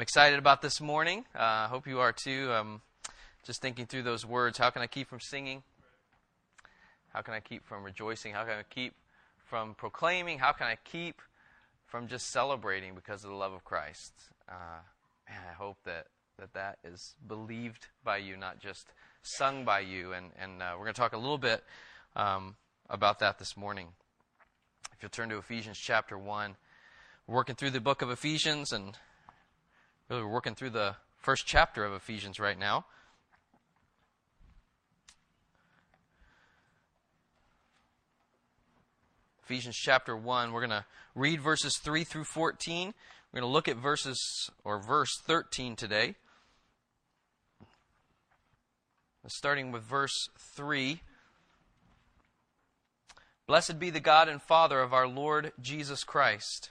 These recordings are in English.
I'm excited about this morning. I uh, hope you are too. Um, just thinking through those words. How can I keep from singing? How can I keep from rejoicing? How can I keep from proclaiming? How can I keep from just celebrating because of the love of Christ? Uh, man, I hope that, that that is believed by you, not just sung by you. And, and uh, we're going to talk a little bit um, about that this morning. If you'll turn to Ephesians chapter 1, we're working through the book of Ephesians, and really we're working through the first chapter of Ephesians right now. Ephesians chapter 1. We're going to read verses 3 through 14. We're going to look at verses or verse 13 today. Starting with verse 3. Blessed be the God and Father of our Lord Jesus Christ,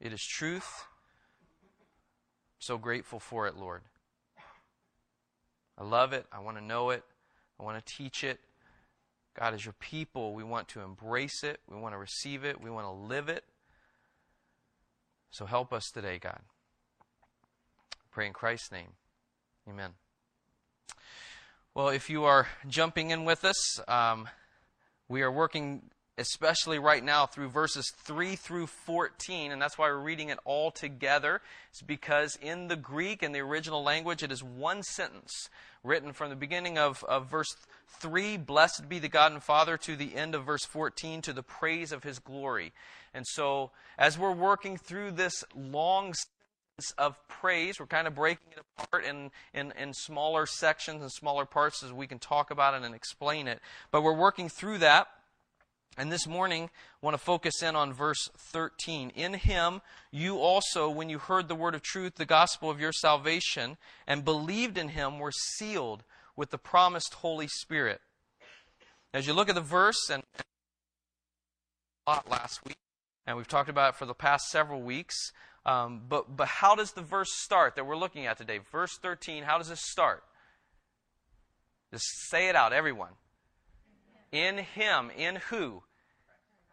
It is truth. So grateful for it, Lord. I love it. I want to know it. I want to teach it. God, as your people, we want to embrace it. We want to receive it. We want to live it. So help us today, God. Pray in Christ's name. Amen. Well, if you are jumping in with us, um, we are working especially right now through verses 3 through 14, and that's why we're reading it all together. It's because in the Greek, in the original language, it is one sentence written from the beginning of, of verse 3, blessed be the God and Father, to the end of verse 14, to the praise of his glory. And so, as we're working through this long sentence of praise, we're kind of breaking it apart in, in, in smaller sections and smaller parts as we can talk about it and explain it. But we're working through that. And this morning, I want to focus in on verse 13. In him, you also, when you heard the word of truth, the gospel of your salvation, and believed in him, were sealed with the promised Holy Spirit. As you look at the verse, and a lot last week, and we've talked about it for the past several weeks, um, but, but how does the verse start that we're looking at today? Verse 13, how does it start? Just say it out, everyone. In him. In who?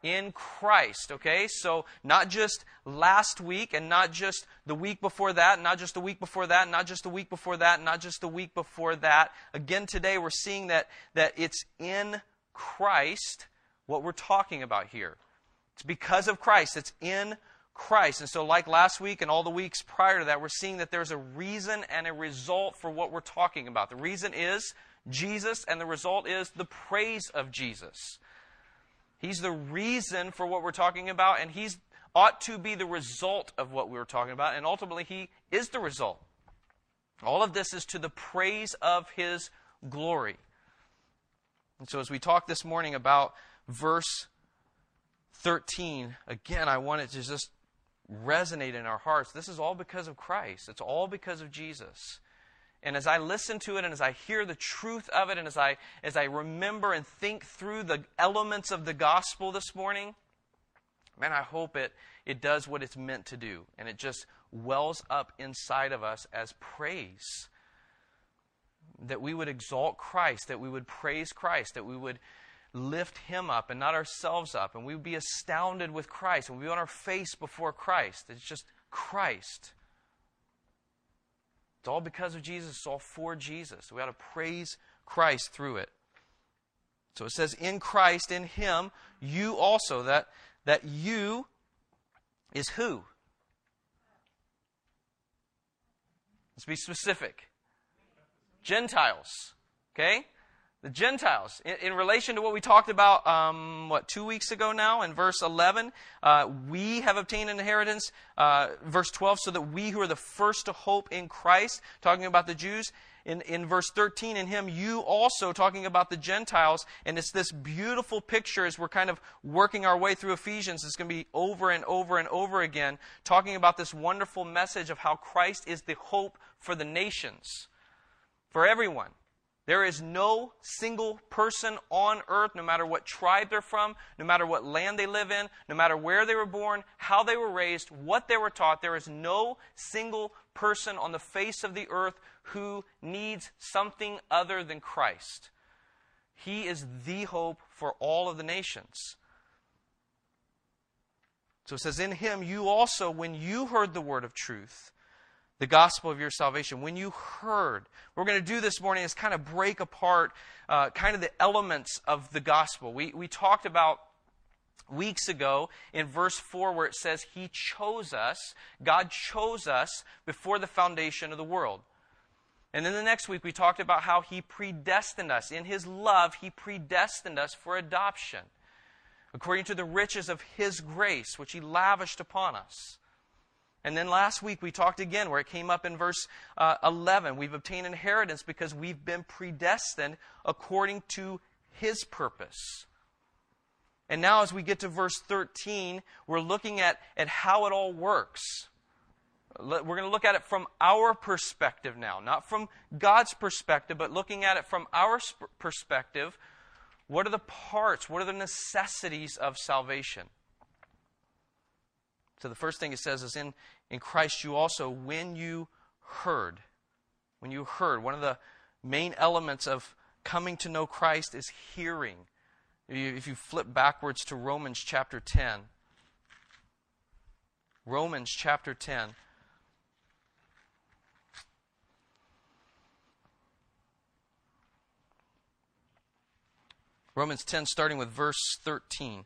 In Christ. Okay? So, not just last week and not just the week before that, not just the week before that, not just the week before that, not just the week before that. Again, today we're seeing that, that it's in Christ what we're talking about here. It's because of Christ. It's in Christ. And so, like last week and all the weeks prior to that, we're seeing that there's a reason and a result for what we're talking about. The reason is Jesus, and the result is the praise of Jesus. He's the reason for what we're talking about, and He's ought to be the result of what we were talking about, and ultimately He is the result. All of this is to the praise of His glory. And so, as we talk this morning about verse 13, again, I want it to just resonate in our hearts. This is all because of Christ, it's all because of Jesus. And as I listen to it and as I hear the truth of it and as I, as I remember and think through the elements of the gospel this morning, man, I hope it, it does what it's meant to do. And it just wells up inside of us as praise. That we would exalt Christ, that we would praise Christ, that we would lift him up and not ourselves up. And we would be astounded with Christ. And we would be on our face before Christ. It's just Christ. It's all because of Jesus. It's all for Jesus. We ought to praise Christ through it. So it says, in Christ, in Him, you also. That, that you is who? Let's be specific. Gentiles. Okay? The Gentiles. In, in relation to what we talked about, um, what, two weeks ago now in verse 11, uh, we have obtained an inheritance. Uh, verse 12, so that we who are the first to hope in Christ, talking about the Jews, in, in verse 13, in him, you also, talking about the Gentiles, and it's this beautiful picture as we're kind of working our way through Ephesians. It's going to be over and over and over again, talking about this wonderful message of how Christ is the hope for the nations, for everyone. There is no single person on earth, no matter what tribe they're from, no matter what land they live in, no matter where they were born, how they were raised, what they were taught, there is no single person on the face of the earth who needs something other than Christ. He is the hope for all of the nations. So it says, In him you also, when you heard the word of truth, the gospel of your salvation. When you heard, what we're going to do this morning is kind of break apart uh, kind of the elements of the gospel. We, we talked about weeks ago in verse 4 where it says, He chose us. God chose us before the foundation of the world. And then the next week we talked about how He predestined us. In His love, He predestined us for adoption according to the riches of His grace, which He lavished upon us. And then last week we talked again where it came up in verse uh, 11. We've obtained inheritance because we've been predestined according to His purpose. And now, as we get to verse 13, we're looking at, at how it all works. We're going to look at it from our perspective now, not from God's perspective, but looking at it from our perspective. What are the parts? What are the necessities of salvation? So the first thing it says is in, in Christ you also, when you heard, when you heard, one of the main elements of coming to know Christ is hearing. If you flip backwards to Romans chapter 10, Romans chapter 10. Romans 10, starting with verse 13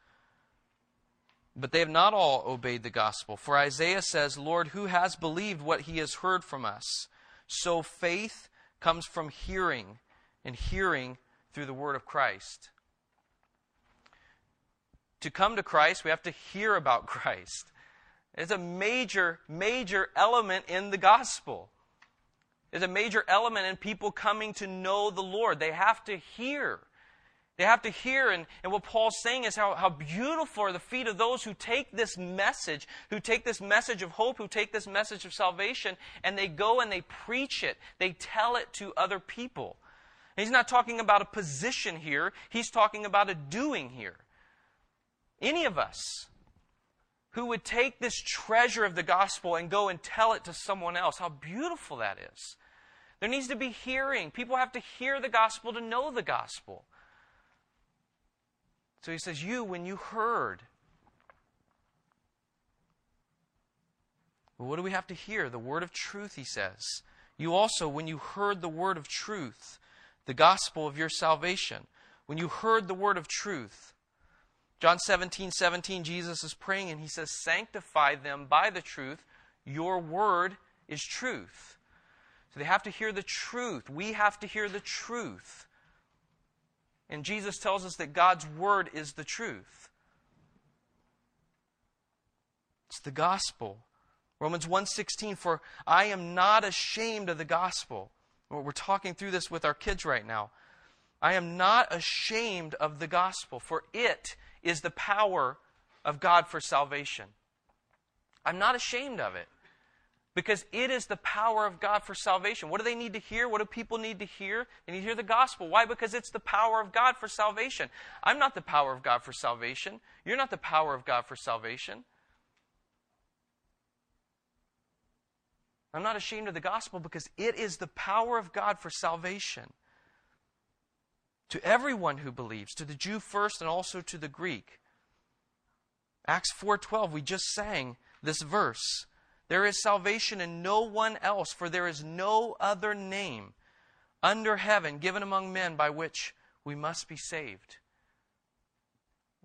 But they have not all obeyed the gospel. For Isaiah says, Lord, who has believed what he has heard from us? So faith comes from hearing, and hearing through the word of Christ. To come to Christ, we have to hear about Christ. It's a major, major element in the gospel. It's a major element in people coming to know the Lord. They have to hear. They have to hear, and, and what Paul's saying is how, how beautiful are the feet of those who take this message, who take this message of hope, who take this message of salvation, and they go and they preach it. They tell it to other people. And he's not talking about a position here, he's talking about a doing here. Any of us who would take this treasure of the gospel and go and tell it to someone else, how beautiful that is. There needs to be hearing. People have to hear the gospel to know the gospel. So he says, You, when you heard. Well, what do we have to hear? The word of truth, he says. You also, when you heard the word of truth, the gospel of your salvation, when you heard the word of truth. John 17, 17, Jesus is praying and he says, Sanctify them by the truth. Your word is truth. So they have to hear the truth. We have to hear the truth. And Jesus tells us that God's word is the truth. It's the gospel. Romans 1:16 for I am not ashamed of the gospel. We're talking through this with our kids right now. I am not ashamed of the gospel, for it is the power of God for salvation. I'm not ashamed of it because it is the power of God for salvation. What do they need to hear? What do people need to hear? They need to hear the gospel. Why? Because it's the power of God for salvation. I'm not the power of God for salvation. You're not the power of God for salvation. I'm not ashamed of the gospel because it is the power of God for salvation to everyone who believes, to the Jew first and also to the Greek. Acts 4:12 we just sang this verse. There is salvation in no one else for there is no other name under heaven given among men by which we must be saved.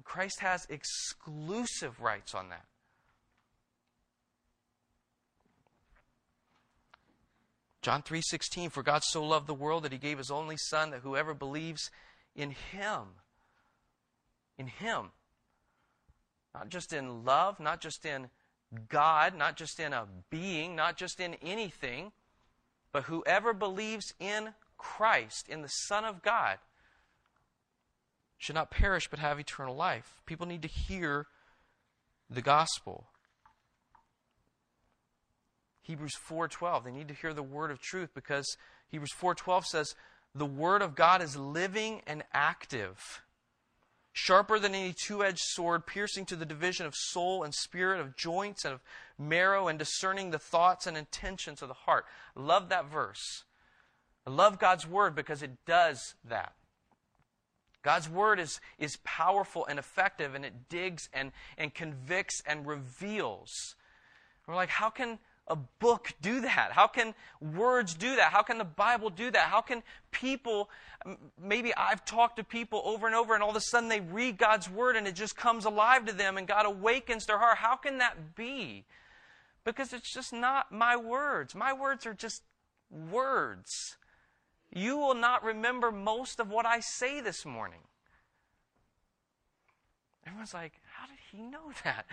Christ has exclusive rights on that. John 3:16 For God so loved the world that he gave his only son that whoever believes in him in him not just in love, not just in God, not just in a being, not just in anything, but whoever believes in Christ, in the Son of God, should not perish but have eternal life. People need to hear the gospel. Hebrews 4:12. They need to hear the word of truth because Hebrews 4:12 says the word of God is living and active, sharper than any two-edged sword, piercing to the division of soul and spirit, of joints and of marrow and discerning the thoughts and intentions of the heart. I love that verse. I love God's word because it does that. God's word is, is powerful and effective and it digs and, and convicts and reveals. We're like, how can a book do that? How can words do that? How can the Bible do that? How can people, maybe I've talked to people over and over and all of a sudden they read God's word and it just comes alive to them and God awakens their heart. How can that be? Because it's just not my words. My words are just words. You will not remember most of what I say this morning. Everyone's like, how did he know that?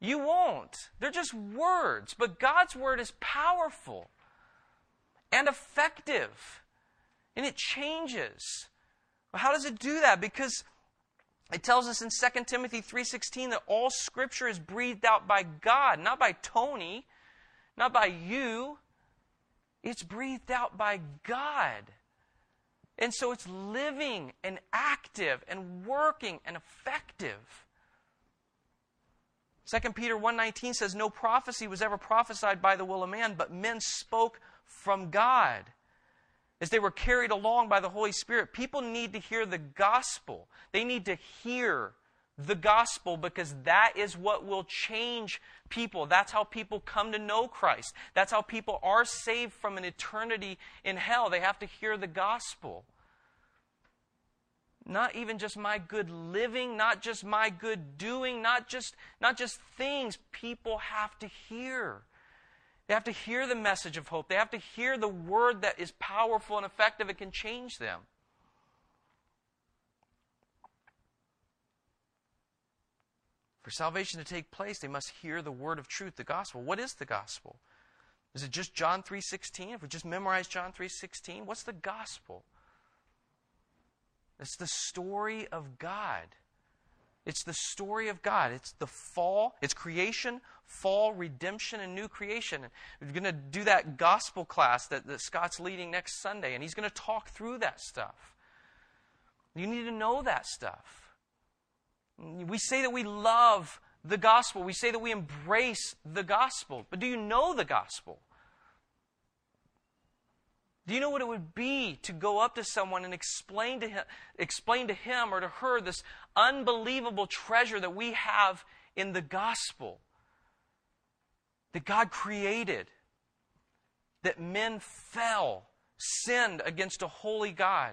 You won't. They're just words. But God's word is powerful and effective. And it changes. How does it do that? Because it tells us in 2 Timothy 3:16 that all scripture is breathed out by God, not by Tony, not by you. It's breathed out by God. And so it's living and active and working and effective. 2 Peter 1:19 says no prophecy was ever prophesied by the will of man, but men spoke from God. As they were carried along by the Holy Spirit, people need to hear the gospel. They need to hear the gospel because that is what will change people. That's how people come to know Christ. That's how people are saved from an eternity in hell. They have to hear the gospel not even just my good living, not just my good doing, not just, not just things people have to hear. They have to hear the message of hope. They have to hear the word that is powerful and effective. It can change them. For salvation to take place, they must hear the word of truth, the gospel. What is the gospel? Is it just John 3:16? If we just memorize John 3:16, what's the gospel? It's the story of God. It's the story of God. It's the fall, it's creation, fall, redemption, and new creation. We're going to do that gospel class that, that Scott's leading next Sunday, and he's going to talk through that stuff. You need to know that stuff. We say that we love the gospel, we say that we embrace the gospel, but do you know the gospel? Do you know what it would be to go up to someone and explain to him, explain to him or to her this unbelievable treasure that we have in the gospel? That God created, that men fell, sinned against a holy God.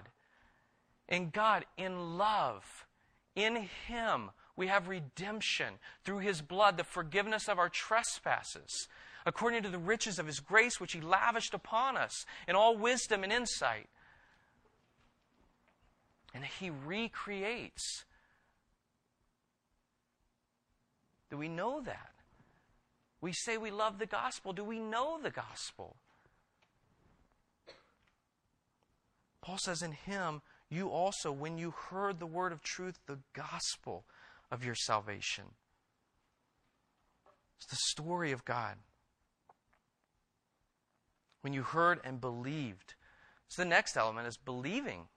And God, in love, in Him, we have redemption through His blood, the forgiveness of our trespasses according to the riches of his grace which he lavished upon us in all wisdom and insight. And he recreates. Do we know that? We say we love the gospel. Do we know the gospel? Paul says, In him you also, when you heard the word of truth, the gospel of your salvation. It's the story of God. When you heard and believed. So the next element is believing.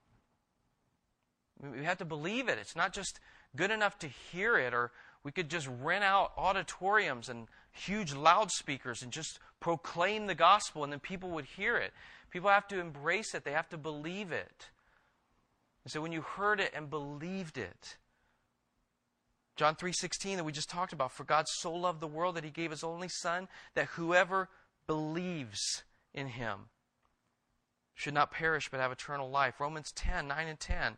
We have to believe it. It's not just good enough to hear it, or we could just rent out auditoriums and huge loudspeakers and just proclaim the gospel and then people would hear it. People have to embrace it, they have to believe it. And so when you heard it and believed it, John 3:16 that we just talked about, for God so loved the world that he gave his only son that whoever believes in him should not perish but have eternal life. Romans 10, 9 and 10.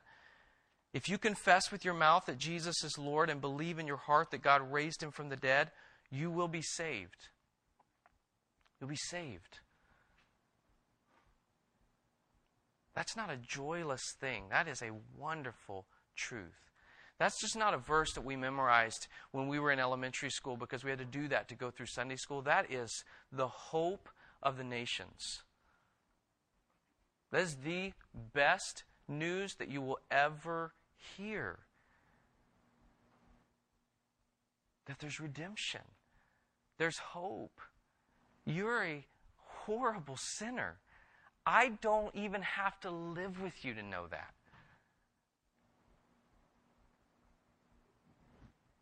If you confess with your mouth that Jesus is Lord and believe in your heart that God raised him from the dead, you will be saved. You'll be saved. That's not a joyless thing. That is a wonderful truth. That's just not a verse that we memorized when we were in elementary school because we had to do that to go through Sunday school. That is the hope of the nations. That is the best news that you will ever hear. That there's redemption, there's hope. You're a horrible sinner. I don't even have to live with you to know that.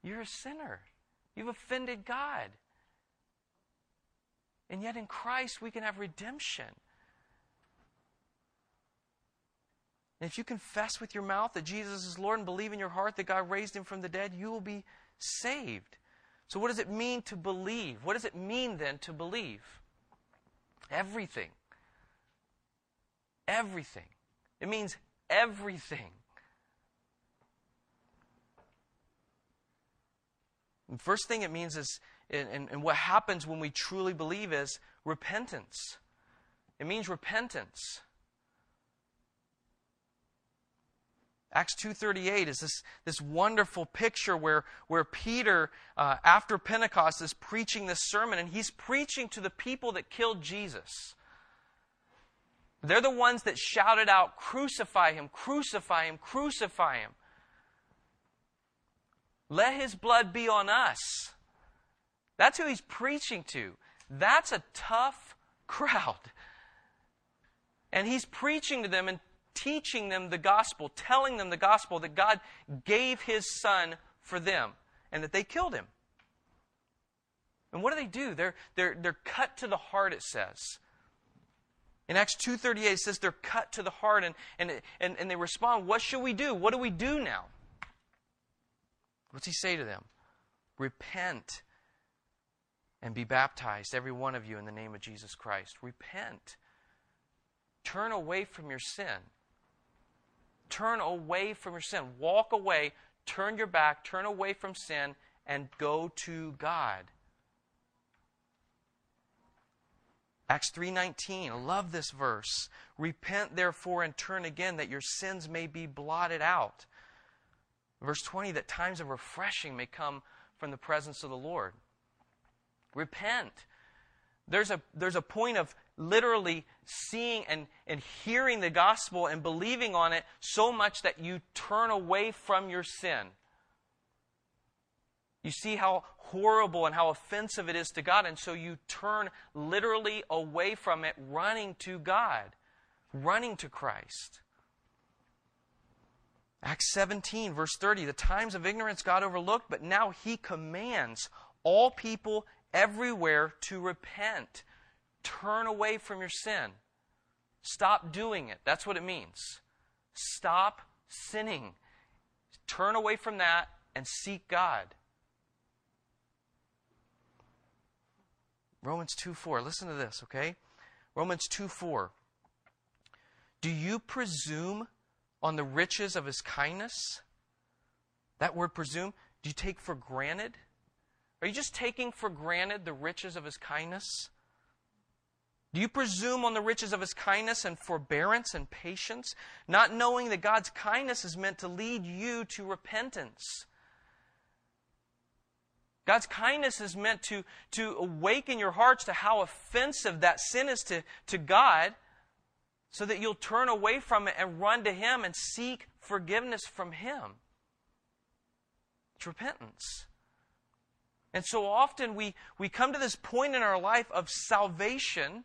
You're a sinner. You've offended God. And yet in Christ, we can have redemption. And if you confess with your mouth that Jesus is Lord and believe in your heart that God raised him from the dead, you will be saved. So, what does it mean to believe? What does it mean then to believe? Everything. Everything. It means everything. And first thing it means is, and, and what happens when we truly believe is repentance. It means repentance. Acts 2.38 is this, this wonderful picture where, where Peter, uh, after Pentecost, is preaching this sermon, and he's preaching to the people that killed Jesus. They're the ones that shouted out, Crucify him, crucify him, crucify him. Let his blood be on us. That's who he's preaching to. That's a tough crowd. And he's preaching to them and teaching them the gospel, telling them the gospel that God gave his son for them and that they killed him. And what do they do? They're, they're, they're cut to the heart, it says. In Acts 2.38, it says they're cut to the heart and, and, and, and they respond, what should we do? What do we do now? What's he say to them? Repent and be baptized, every one of you, in the name of Jesus Christ. Repent. Turn away from your sin. Turn away from your sin. Walk away, turn your back, turn away from sin, and go to God. Acts 3:19 I love this verse repent therefore and turn again that your sins may be blotted out Verse 20, that times of refreshing may come from the presence of the Lord. Repent. There's a, there's a point of literally seeing and, and hearing the gospel and believing on it so much that you turn away from your sin. You see how horrible and how offensive it is to God, and so you turn literally away from it, running to God, running to Christ. Acts 17, verse 30, the times of ignorance God overlooked, but now he commands all people everywhere to repent. Turn away from your sin. Stop doing it. That's what it means. Stop sinning. Turn away from that and seek God. Romans 2 4. Listen to this, okay? Romans 2 4. Do you presume on the riches of his kindness? That word presume, do you take for granted? Are you just taking for granted the riches of his kindness? Do you presume on the riches of his kindness and forbearance and patience, not knowing that God's kindness is meant to lead you to repentance? God's kindness is meant to, to awaken your hearts to how offensive that sin is to, to God so that you'll turn away from it and run to Him and seek forgiveness from Him. It's repentance. And so often we, we come to this point in our life of salvation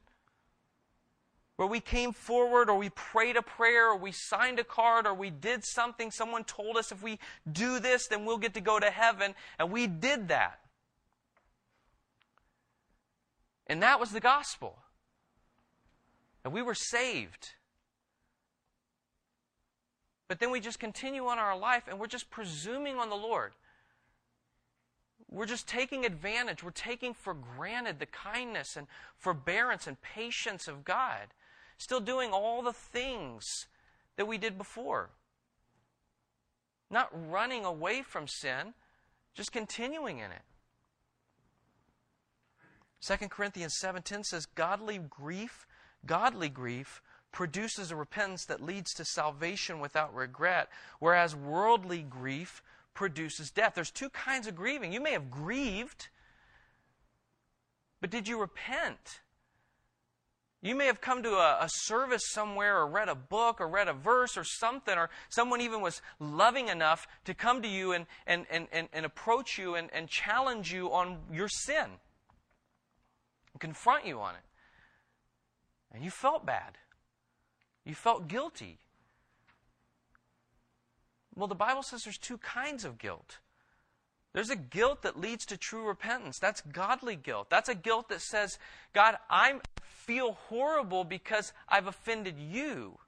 where we came forward or we prayed a prayer or we signed a card or we did something. Someone told us if we do this, then we'll get to go to heaven. And we did that. And that was the gospel. And we were saved. But then we just continue on our life and we're just presuming on the Lord. We're just taking advantage. We're taking for granted the kindness and forbearance and patience of God. Still doing all the things that we did before. Not running away from sin, just continuing in it. 2 Corinthians 7:10 says godly grief, godly grief produces a repentance that leads to salvation without regret, whereas worldly grief produces death. There's two kinds of grieving. You may have grieved, but did you repent? You may have come to a, a, service somewhere or read a book or read a verse or something, or someone even was loving enough to come to you and, and, and, and, and approach you and, and challenge you on your sin and confront you on it. And you felt bad. You felt guilty. Well, the Bible says there's two kinds of guilt. There's a guilt that leads to true repentance. That's godly guilt. That's a guilt that says, God, I feel horrible because I've offended you.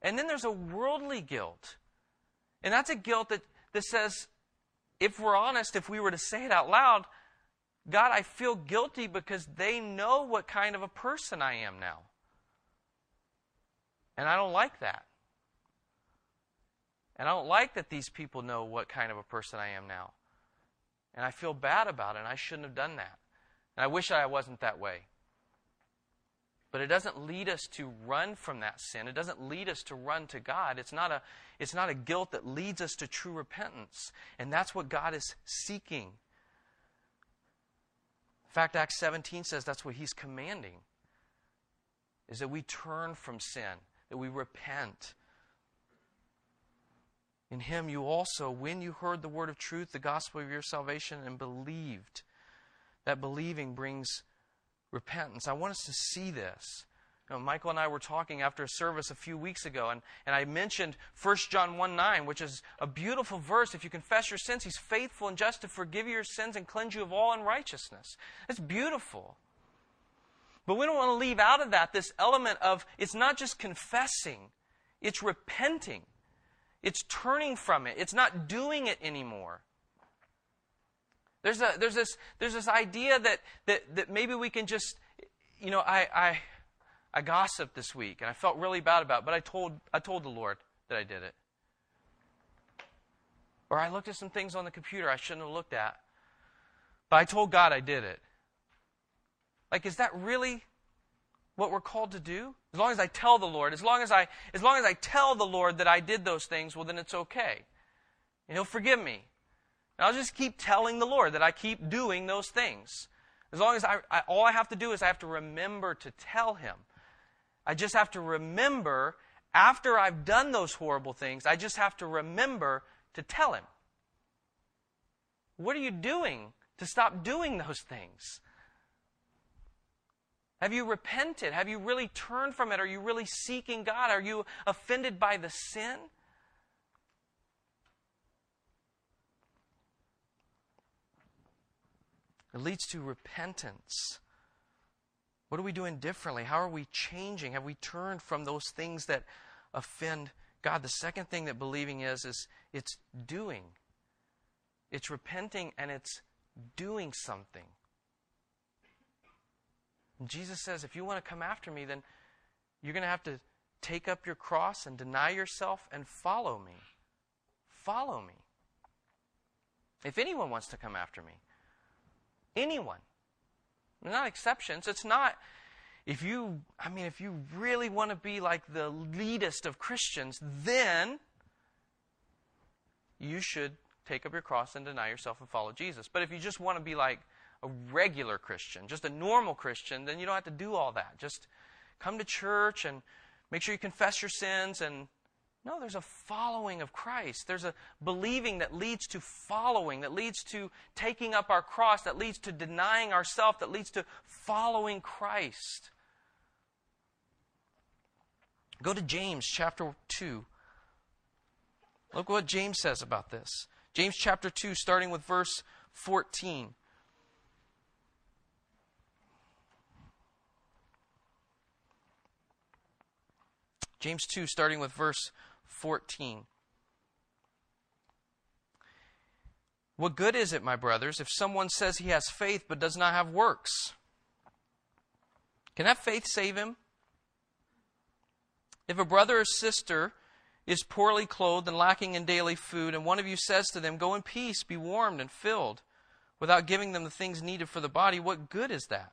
And then there's a worldly guilt. And that's a guilt that, that says, if we're honest, if we were to say it out loud, God, I feel guilty because they know what kind of a person I am now. And I don't like that. And I don't like that these people know what kind of a person I am now. And I feel bad about it, and I shouldn't have done that. And I wish I wasn't that way. But it doesn't lead us to run from that sin. It doesn't lead us to run to God. It's not a, it's not a guilt that leads us to true repentance. And that's what God is seeking. In fact, Acts 17 says that's what he's commanding. Is that we turn from sin, that we repent, in him you also, when you heard the word of truth, the gospel of your salvation, and believed. That believing brings repentance. I want us to see this. You know, Michael and I were talking after a service a few weeks ago, and, and I mentioned 1 John 1 9, which is a beautiful verse. If you confess your sins, He's faithful and just to forgive your sins and cleanse you of all unrighteousness. It's beautiful. But we don't want to leave out of that this element of it's not just confessing, it's repenting. It's turning from it. It's not doing it anymore. There's, a, there's, this, there's this idea that, that, that maybe we can just, you know, I, I, I gossiped this week and I felt really bad about it, but I told, I told the Lord that I did it. Or I looked at some things on the computer I shouldn't have looked at, but I told God I did it. Like, is that really what we're called to do? As long as I tell the Lord, as long as I, as long as I tell the Lord that I did those things, well, then it's okay. And He'll forgive me. And I'll just keep telling the Lord that I keep doing those things. As long as I, I, all I have to do is I have to remember to tell Him. I just have to remember after I've done those horrible things, I just have to remember to tell Him. What are you doing to stop doing those things? Have you repented? Have you really turned from it? Are you really seeking God? Are you offended by the sin? It leads to repentance. What are we doing differently? How are we changing? Have we turned from those things that offend God? The second thing that believing is is it's doing. It's repenting and it's doing something. Jesus says, if you want to come after me, then you're going to have to take up your cross and deny yourself and follow me. Follow me. If anyone wants to come after me, anyone, not exceptions, it's not. If you, I mean, if you really want to be like the leadest of Christians, then you should take up your cross and deny yourself and follow Jesus. But if you just want to be like a regular Christian, just a normal Christian, then you don't have to do all that. Just come to church and make sure you confess your sins and no, there's a following of Christ. There's a believing that leads to following, that leads to taking up our cross, that leads to denying ourselves, that leads to following Christ. Go to James chapter 2. Look what James says about this. James chapter 2, starting with verse 14. James 2, starting with verse 14. What good is it, my brothers, if someone says he has faith but does not have works? Can that faith save him? If a brother or sister is poorly clothed and lacking in daily food, and one of you says to them, Go in peace, be warmed and filled, without giving them the things needed for the body, what good is that?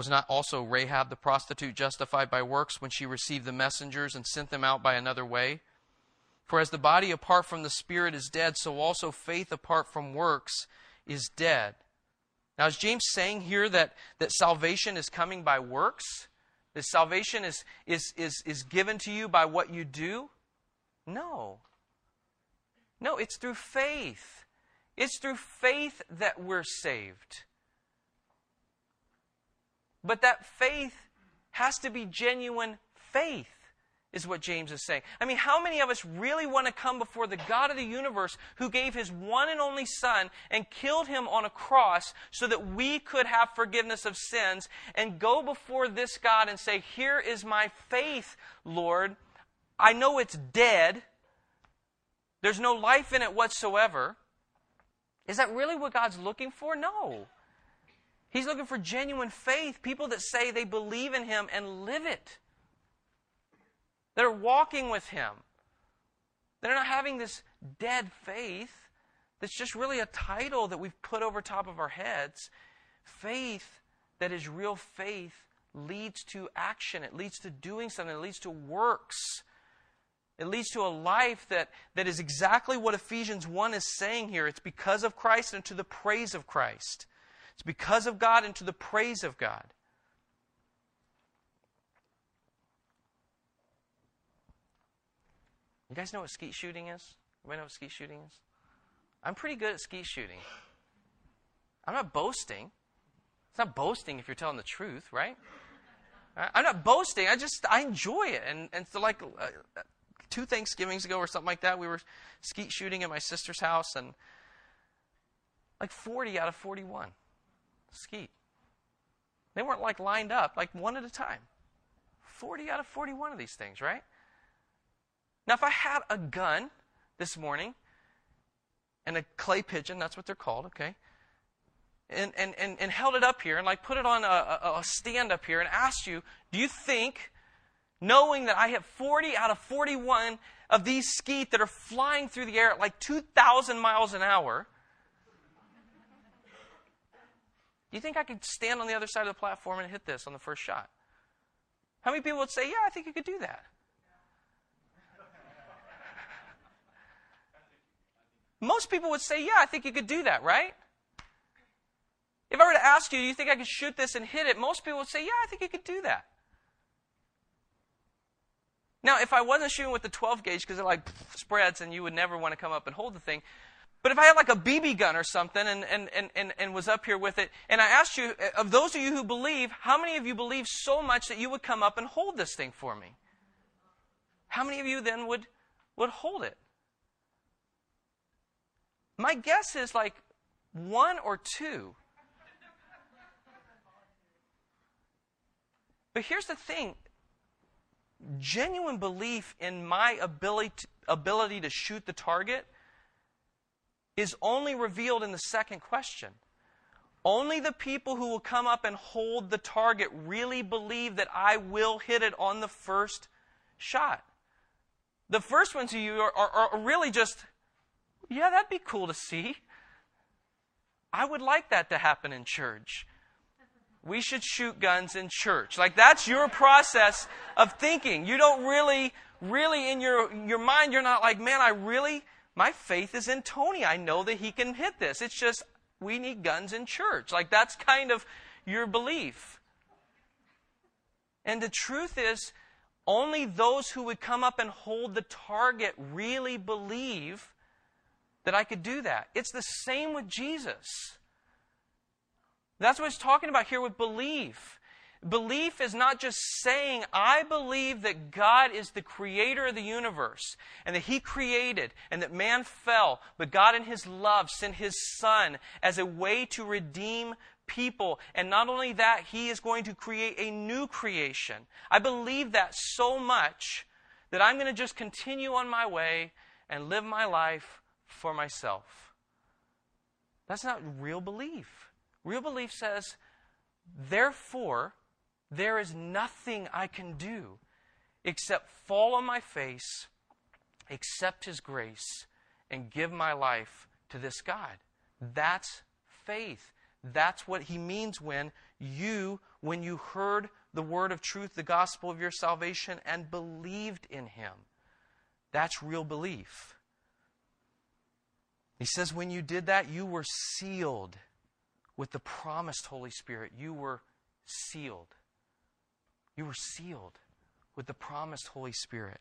was not also Rahab the prostitute justified by works when she received the messengers and sent them out by another way? For as the body apart from the Spirit is dead, so also faith apart from works is dead. Now, is James saying here that, that salvation is coming by works? That salvation is, is, is, is given to you by what you do? No. No, it's through faith. It's through faith that we're saved. But that faith has to be genuine faith is what James is saying. I mean, how many of us really want to come before the God of the universe who gave his one and only Son and killed him on a cross so that we could have forgiveness of sins and go before this God and say, Here is my faith, Lord. I know it's dead, there's no life in it whatsoever. Is that really what God's looking for? No. He's looking for genuine faith, people that say they believe in him and live it that are walking with Him, They're not having this dead faith that's just really a title that we've put over top of our heads. Faith that is real faith leads to action, it leads to doing something, it leads to works. It leads to a life that, that is exactly what Ephesians 1 is saying here. It's because of Christ and to the praise of Christ. It's because of God and to the praise of God. You guys know what skeet shooting is? Anybody know what skeet shooting is? I'm pretty good at skeet shooting. I'm not boasting. It's not boasting if you're telling the truth, right? I'm not boasting. I just I enjoy it, and and so like uh, two Thanksgivings ago or something like that, we were skeet shooting at my sister's house, and like 40 out of 41 skeet. They weren't like lined up, like one at a time. 40 out of 41 of these things, right? Now, if I had a gun this morning and a clay pigeon, that's what they're called, okay? And, and, and, and held it up here and like put it on a, a, a stand up here and asked you, do you think, knowing that I have 40 out of 41 of these skeet that are flying through the air at like 2,000 miles an hour, do you think I could stand on the other side of the platform and hit this on the first shot? How many people would say, yeah, I think you could do that? Most people would say, yeah, I think you could do that, right? If I were to ask you, do you think I could shoot this and hit it? Most people would say, yeah, I think you could do that. Now, if I wasn't shooting with the 12 gauge because it like spreads and you would never want to come up and hold the thing, but if I had like a BB gun or something and, and, and, and, and was up here with it, and I asked you, of those of you who believe, how many of you believe so much that you would come up and hold this thing for me? how many of you then would, would hold it? My guess is like one or two. But here's the thing genuine belief in my ability ability to shoot the target is only revealed in the second question. Only the people who will come up and hold the target really believe that I will hit it on the first shot. The first ones of you are, are, are really just, yeah, that'd be cool to see. I would like that to happen in church. We should shoot guns in church. Like that's your process of thinking. You don't really, really in your, your mind, you're not like, man, I really, my faith is in Tony. I know that he can hit this. It's just, we need guns in church. Like that's kind of your belief. And the truth is, only those who would come up and hold the target really believe that I could do that. It's the same with Jesus. That's what he's talking about here with belief. Belief is not just saying, I believe that God is the creator of the universe and that He created and that man fell, but God in His love sent His Son as a way to redeem people. And not only that, He is going to create a new creation. I believe that so much that I'm going to just continue on my way and live my life for myself. That's not real belief. Real belief says, therefore, there is nothing I can do except fall on my face, accept His grace, and give my life to this God. That's faith. That's what He means when you, when you heard the word of truth, the gospel of your salvation, and believed in Him. That's real belief. He says, when you did that, you were sealed with the promised Holy Spirit. You were sealed. You were sealed with the promised Holy Spirit.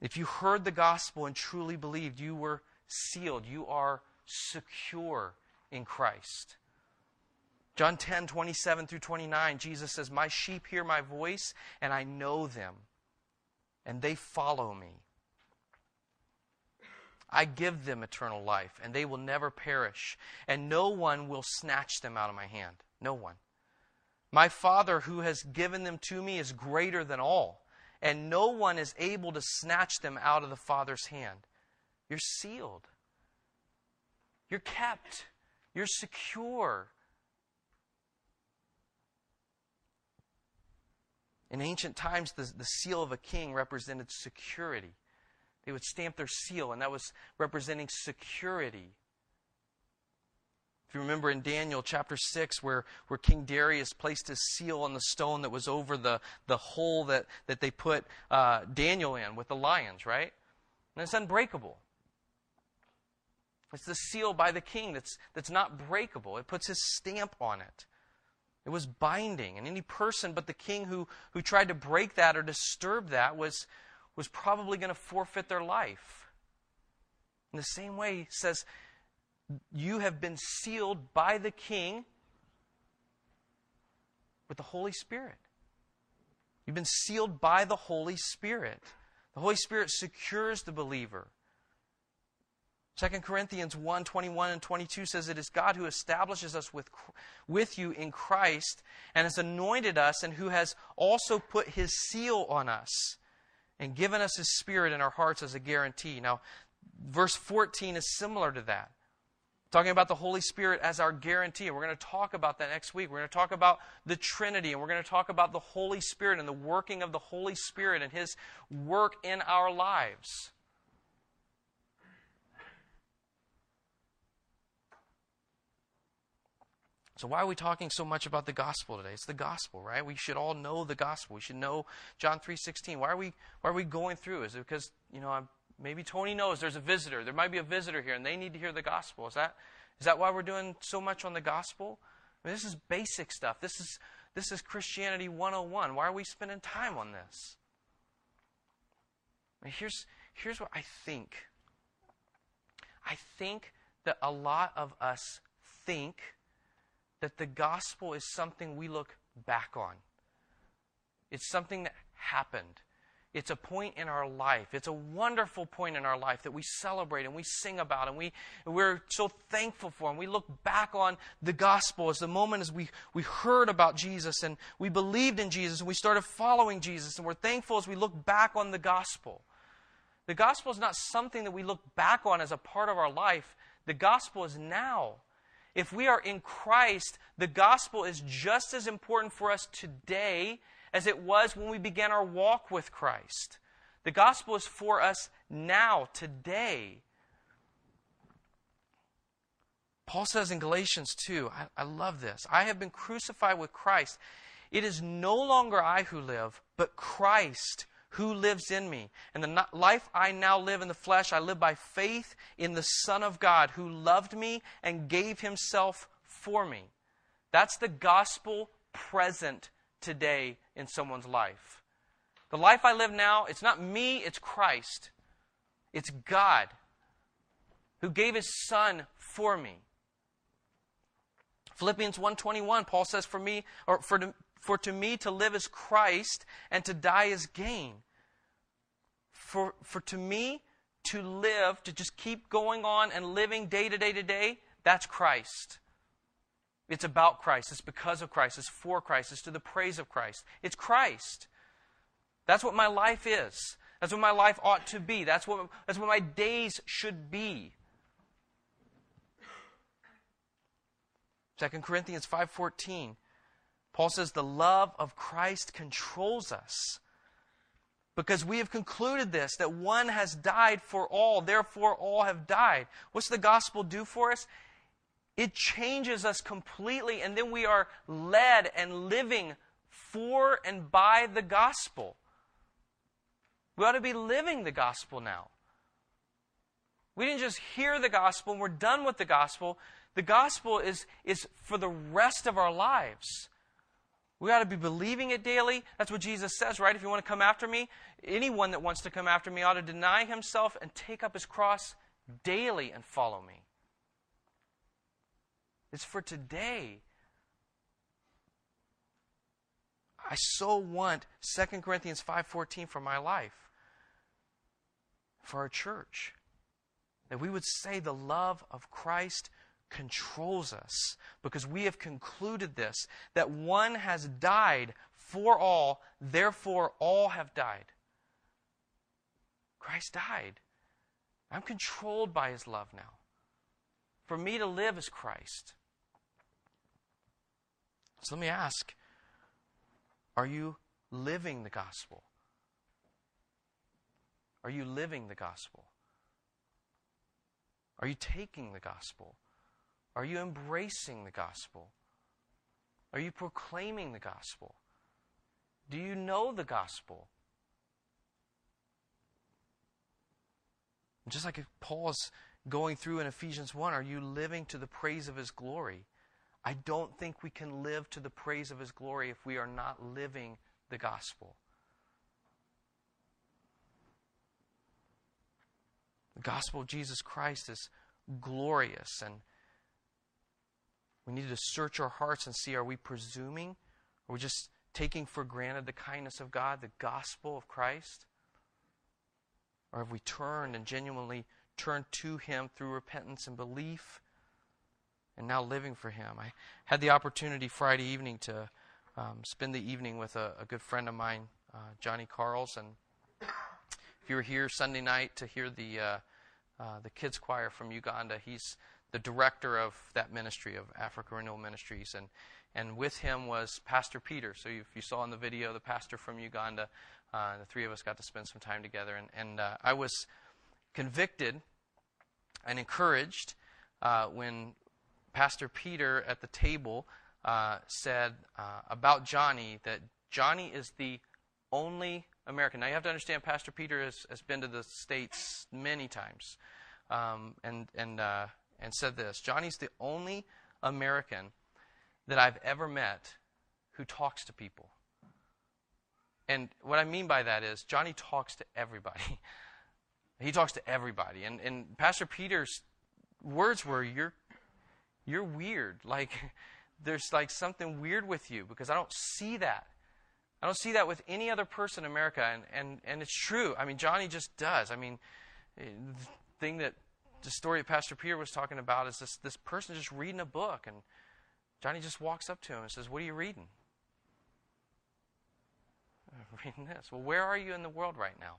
If you heard the gospel and truly believed, you were sealed. You are secure in Christ. John 10, 27 through 29, Jesus says, My sheep hear my voice, and I know them, and they follow me. I give them eternal life, and they will never perish, and no one will snatch them out of my hand. No one. My Father who has given them to me is greater than all, and no one is able to snatch them out of the Father's hand. You're sealed. You're kept. You're secure. In ancient times, the, the seal of a king represented security. They would stamp their seal, and that was representing security. If you remember in Daniel chapter 6, where, where King Darius placed his seal on the stone that was over the, the hole that, that they put uh, Daniel in with the lions, right? And it's unbreakable. It's the seal by the king that's, that's not breakable. It puts his stamp on it. It was binding. And any person but the king who, who tried to break that or disturb that was, was probably going to forfeit their life. In the same way, he says, You have been sealed by the King with the Holy Spirit. You've been sealed by the Holy Spirit. The Holy Spirit secures the believer. 2 Corinthians 1 21 and 22 says, It is God who establishes us with, with you in Christ and has anointed us, and who has also put his seal on us and given us His Spirit in our hearts as a guarantee. Now, verse 14 is similar to that. Talking about the Holy Spirit as our guarantee. And we're going to talk about that next week. We're going to talk about the Trinity, and we're going to talk about the Holy Spirit and the working of the Holy Spirit and His work in our lives. So, why are we talking so much about the gospel today? It's the gospel, right? We should all know the gospel. We should know John 3.16. Why are we, why are we going through? Is it because, you know, I'm, maybe Tony knows there's a visitor. There might be a visitor here and they need to hear the gospel. Is that, is that why we're doing so much on the gospel? I mean, this is basic stuff. This is, this is Christianity 101. Why are we spending time on this? I mean, here's, here's what I think. I think that a lot of us think that the gospel is something we look back on. It's something that happened. It's a point in our life. It's a wonderful point in our life that we celebrate and we sing about and we, we're so thankful for. And we look back on the gospel as the moment as we, we heard about Jesus and we believed in Jesus and we started following Jesus. And we're thankful as we look back on the gospel. The gospel is not something that we look back on as a part of our life. The gospel is now. If we are in Christ, the gospel is just as important for us today as it was when we began our walk with Christ. The gospel is for us now, today. Paul says in Galatians 2, I, I, love this. I have been crucified with Christ. It is no longer I who live, but Christ who lives in me. And the life I now live in the flesh, I live by faith in the Son of God who loved me and gave himself for me. That's the gospel present today in someone's life. The life I live now, it's not me, it's Christ. It's God who gave his son for me. Philippians 1:21 Paul says for me or for to, for to me to live is Christ and to die is gain. For for to me to live to just keep going on and living day to day to day, that's Christ. It's about Christ. It's because of Christ. It's for Christ. It's to the praise of Christ. It's Christ. That's what my life is. That's what my life ought to be. That's what, that's what my days should be. 2 Corinthians 5:14 Paul says the love of Christ controls us because we have concluded this that one has died for all therefore all have died. What's the gospel do for us? It changes us completely, and then we are led and living for and by the gospel. We ought to be living the gospel now. We didn't just hear the gospel and we're done with the gospel. The gospel is, is for the rest of our lives. We ought to be believing it daily. That's what Jesus says, right? If you want to come after me, anyone that wants to come after me ought to deny himself and take up his cross daily and follow me. It's for today. I so want 2 Corinthians 5:14 for my life. For our church. That we would say the love of Christ controls us because we have concluded this that one has died for all, therefore all have died. Christ died. I'm controlled by his love now. For me to live is Christ. So let me ask are you living the gospel? Are you living the gospel? Are you taking the gospel? Are you embracing the gospel? Are you proclaiming the gospel? Do you know the gospel? Just like Paul's going through in Ephesians 1, are you living to the praise of his glory? I don't think we can live to the praise of His glory if we are not living the gospel. The gospel of Jesus Christ is glorious, and we need to search our hearts and see are we presuming? Are we just taking for granted the kindness of God, the gospel of Christ? Or have we turned and genuinely turned to Him through repentance and belief? And now living for Him. I had the opportunity Friday evening to um, spend the evening with a, a, good friend of mine, uh, Johnny Carls, and if you were here Sunday night to hear the uh, uh, the kids choir from Uganda, he's the director of that ministry of Africa Renewal Ministries, and and with him was Pastor Peter. So if you saw in the video, the pastor from Uganda, uh, the three of us got to spend some time together, and and uh, I was convicted and encouraged uh, when Pastor Peter at the table uh, said uh, about Johnny that Johnny is the only American. Now you have to understand, Pastor Peter has, has been to the States many times um, and, and, uh, and said this Johnny's the only American that I've ever met who talks to people. And what I mean by that is, Johnny talks to everybody. he talks to everybody. And, and Pastor Peter's words were, You're you're weird. Like, there's like something weird with you because I don't see that. I don't see that with any other person in America, and, and, and it's true. I mean, Johnny just does. I mean, eh, the thing that the story that Pastor Peter was talking about is this, this person just reading a book, and Johnny just walks up to him and says, What are you reading? I'm reading this. Well, where are you in the world right now?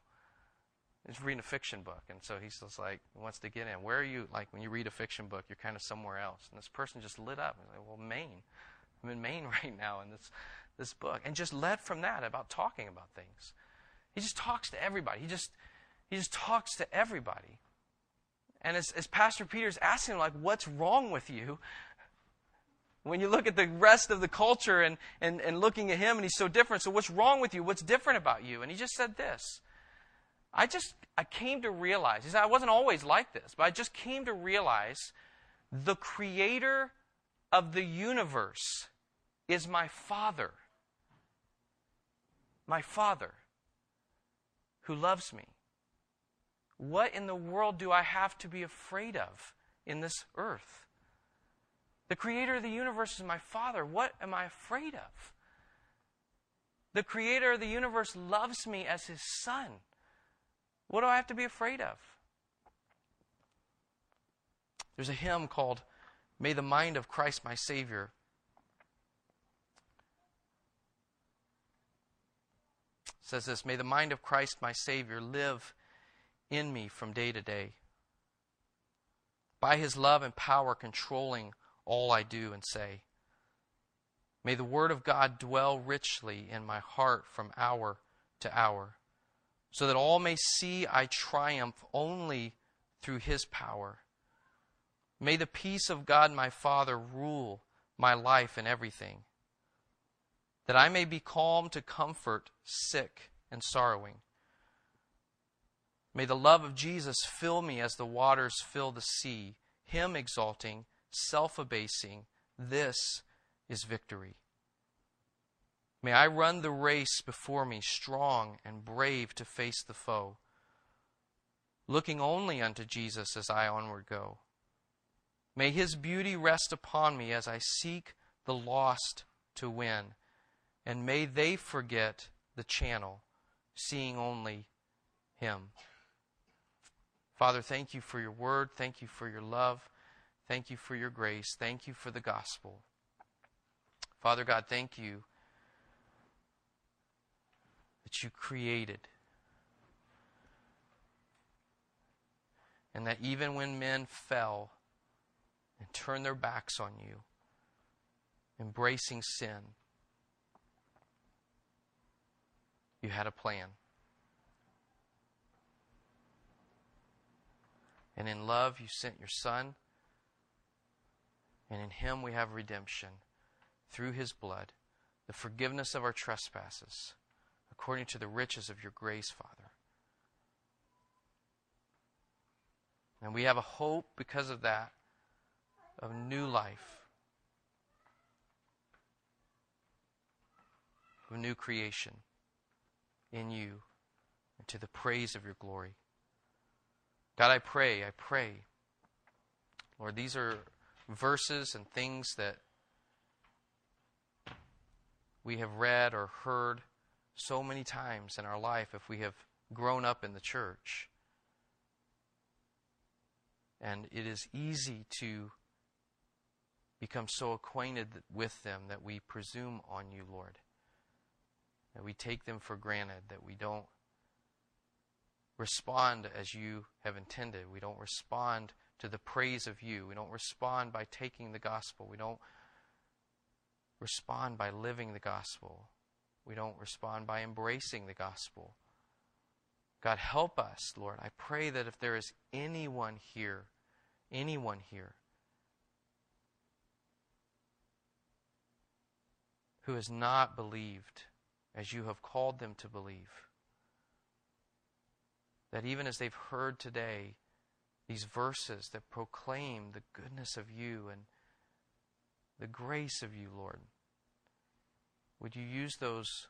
He's reading a fiction book, and so he's just like wants to get in. Where are you? Like when you read a fiction book, you're kind of somewhere else. And this person just lit up. He's like, "Well, Maine. I'm in Maine right now in this this book," and just led from that about talking about things. He just talks to everybody. He just he just talks to everybody. And as, as Pastor Peter's asking him, like, "What's wrong with you?" When you look at the rest of the culture and, and, and looking at him, and he's so different. So, what's wrong with you? What's different about you? And he just said this I just I came to realize, I wasn't always like this, but I just came to realize the creator of the universe is my father. My father who loves me. What in the world do I have to be afraid of in this earth? The creator of the universe is my father. What am I afraid of? The creator of the universe loves me as his son. What do I have to be afraid of? There's a hymn called May the Mind of Christ my Savior. It says this May the mind of Christ my Savior live in me from day to day. By his love and power controlling all I do and say. May the word of God dwell richly in my heart from hour to hour so that all may see I triumph only through his power. May the peace of God my Father rule my life and everything, that I may be calm to comfort sick and sorrowing. May the love of Jesus fill me as the waters fill the sea, him exalting, self abasing. This is victory. May I run the race before me strong and brave to face the foe, looking only unto Jesus as I onward go. May his beauty rest upon me as I seek the lost to win, and may they forget the channel, seeing only him. Father, thank you for your word. Thank you for your love. Thank you for your grace. Thank you for the gospel. Father God, thank you that you created. And that even when men fell and turned their backs on you, embracing sin, you had a plan. And in love, you sent your Son. And in Him we have redemption through His blood, the forgiveness of our trespasses according to the riches of your grace, Father. And we have a hope because of that of new life, of new creation in you, and to the praise of your glory. God, I pray, I pray. Lord, these are verses and things that we have read or heard so many times in our life if we have grown up in the church. And it is easy to become so acquainted with them that we presume on you, Lord. That we take them for granted, that we don't respond as you have intended. We don't respond to the praise of you. We don't respond by taking the gospel. We don't respond by living the gospel. We don't respond by embracing the gospel. God, help us, Lord. I pray that if there is anyone here, anyone here, who has not believed as you have called them to believe, that even as they've heard today these verses that proclaim the goodness of you and the grace of you, Lord, would you use those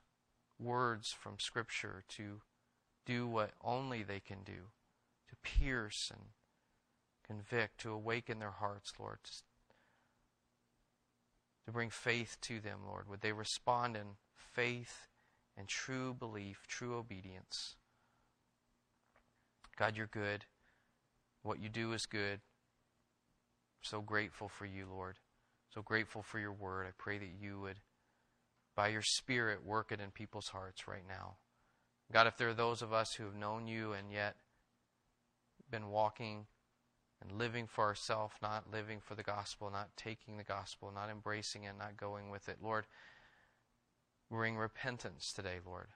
words from Scripture to do what only they can do, to pierce and convict, to awaken their hearts, Lord, to bring faith to them, Lord? Would they respond in faith and true belief, true obedience. God, you're good. What you do is good. So grateful for you, Lord. So grateful for your word. I pray that you would, by your Spirit, work it in people's hearts right now. God, if there are those of us who have known you and yet been walking and living for ourselves, not living for the gospel, not taking the gospel, not embracing it, not going with it, Lord, bring repentance today, Lord.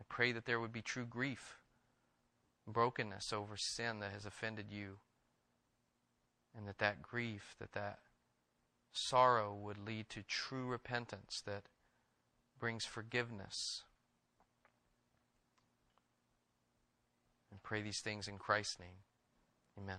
I pray that there would be true grief, brokenness over sin that has offended you, and that that grief, that that sorrow would lead to true repentance that brings forgiveness. And pray these things in Christ's name. Amen.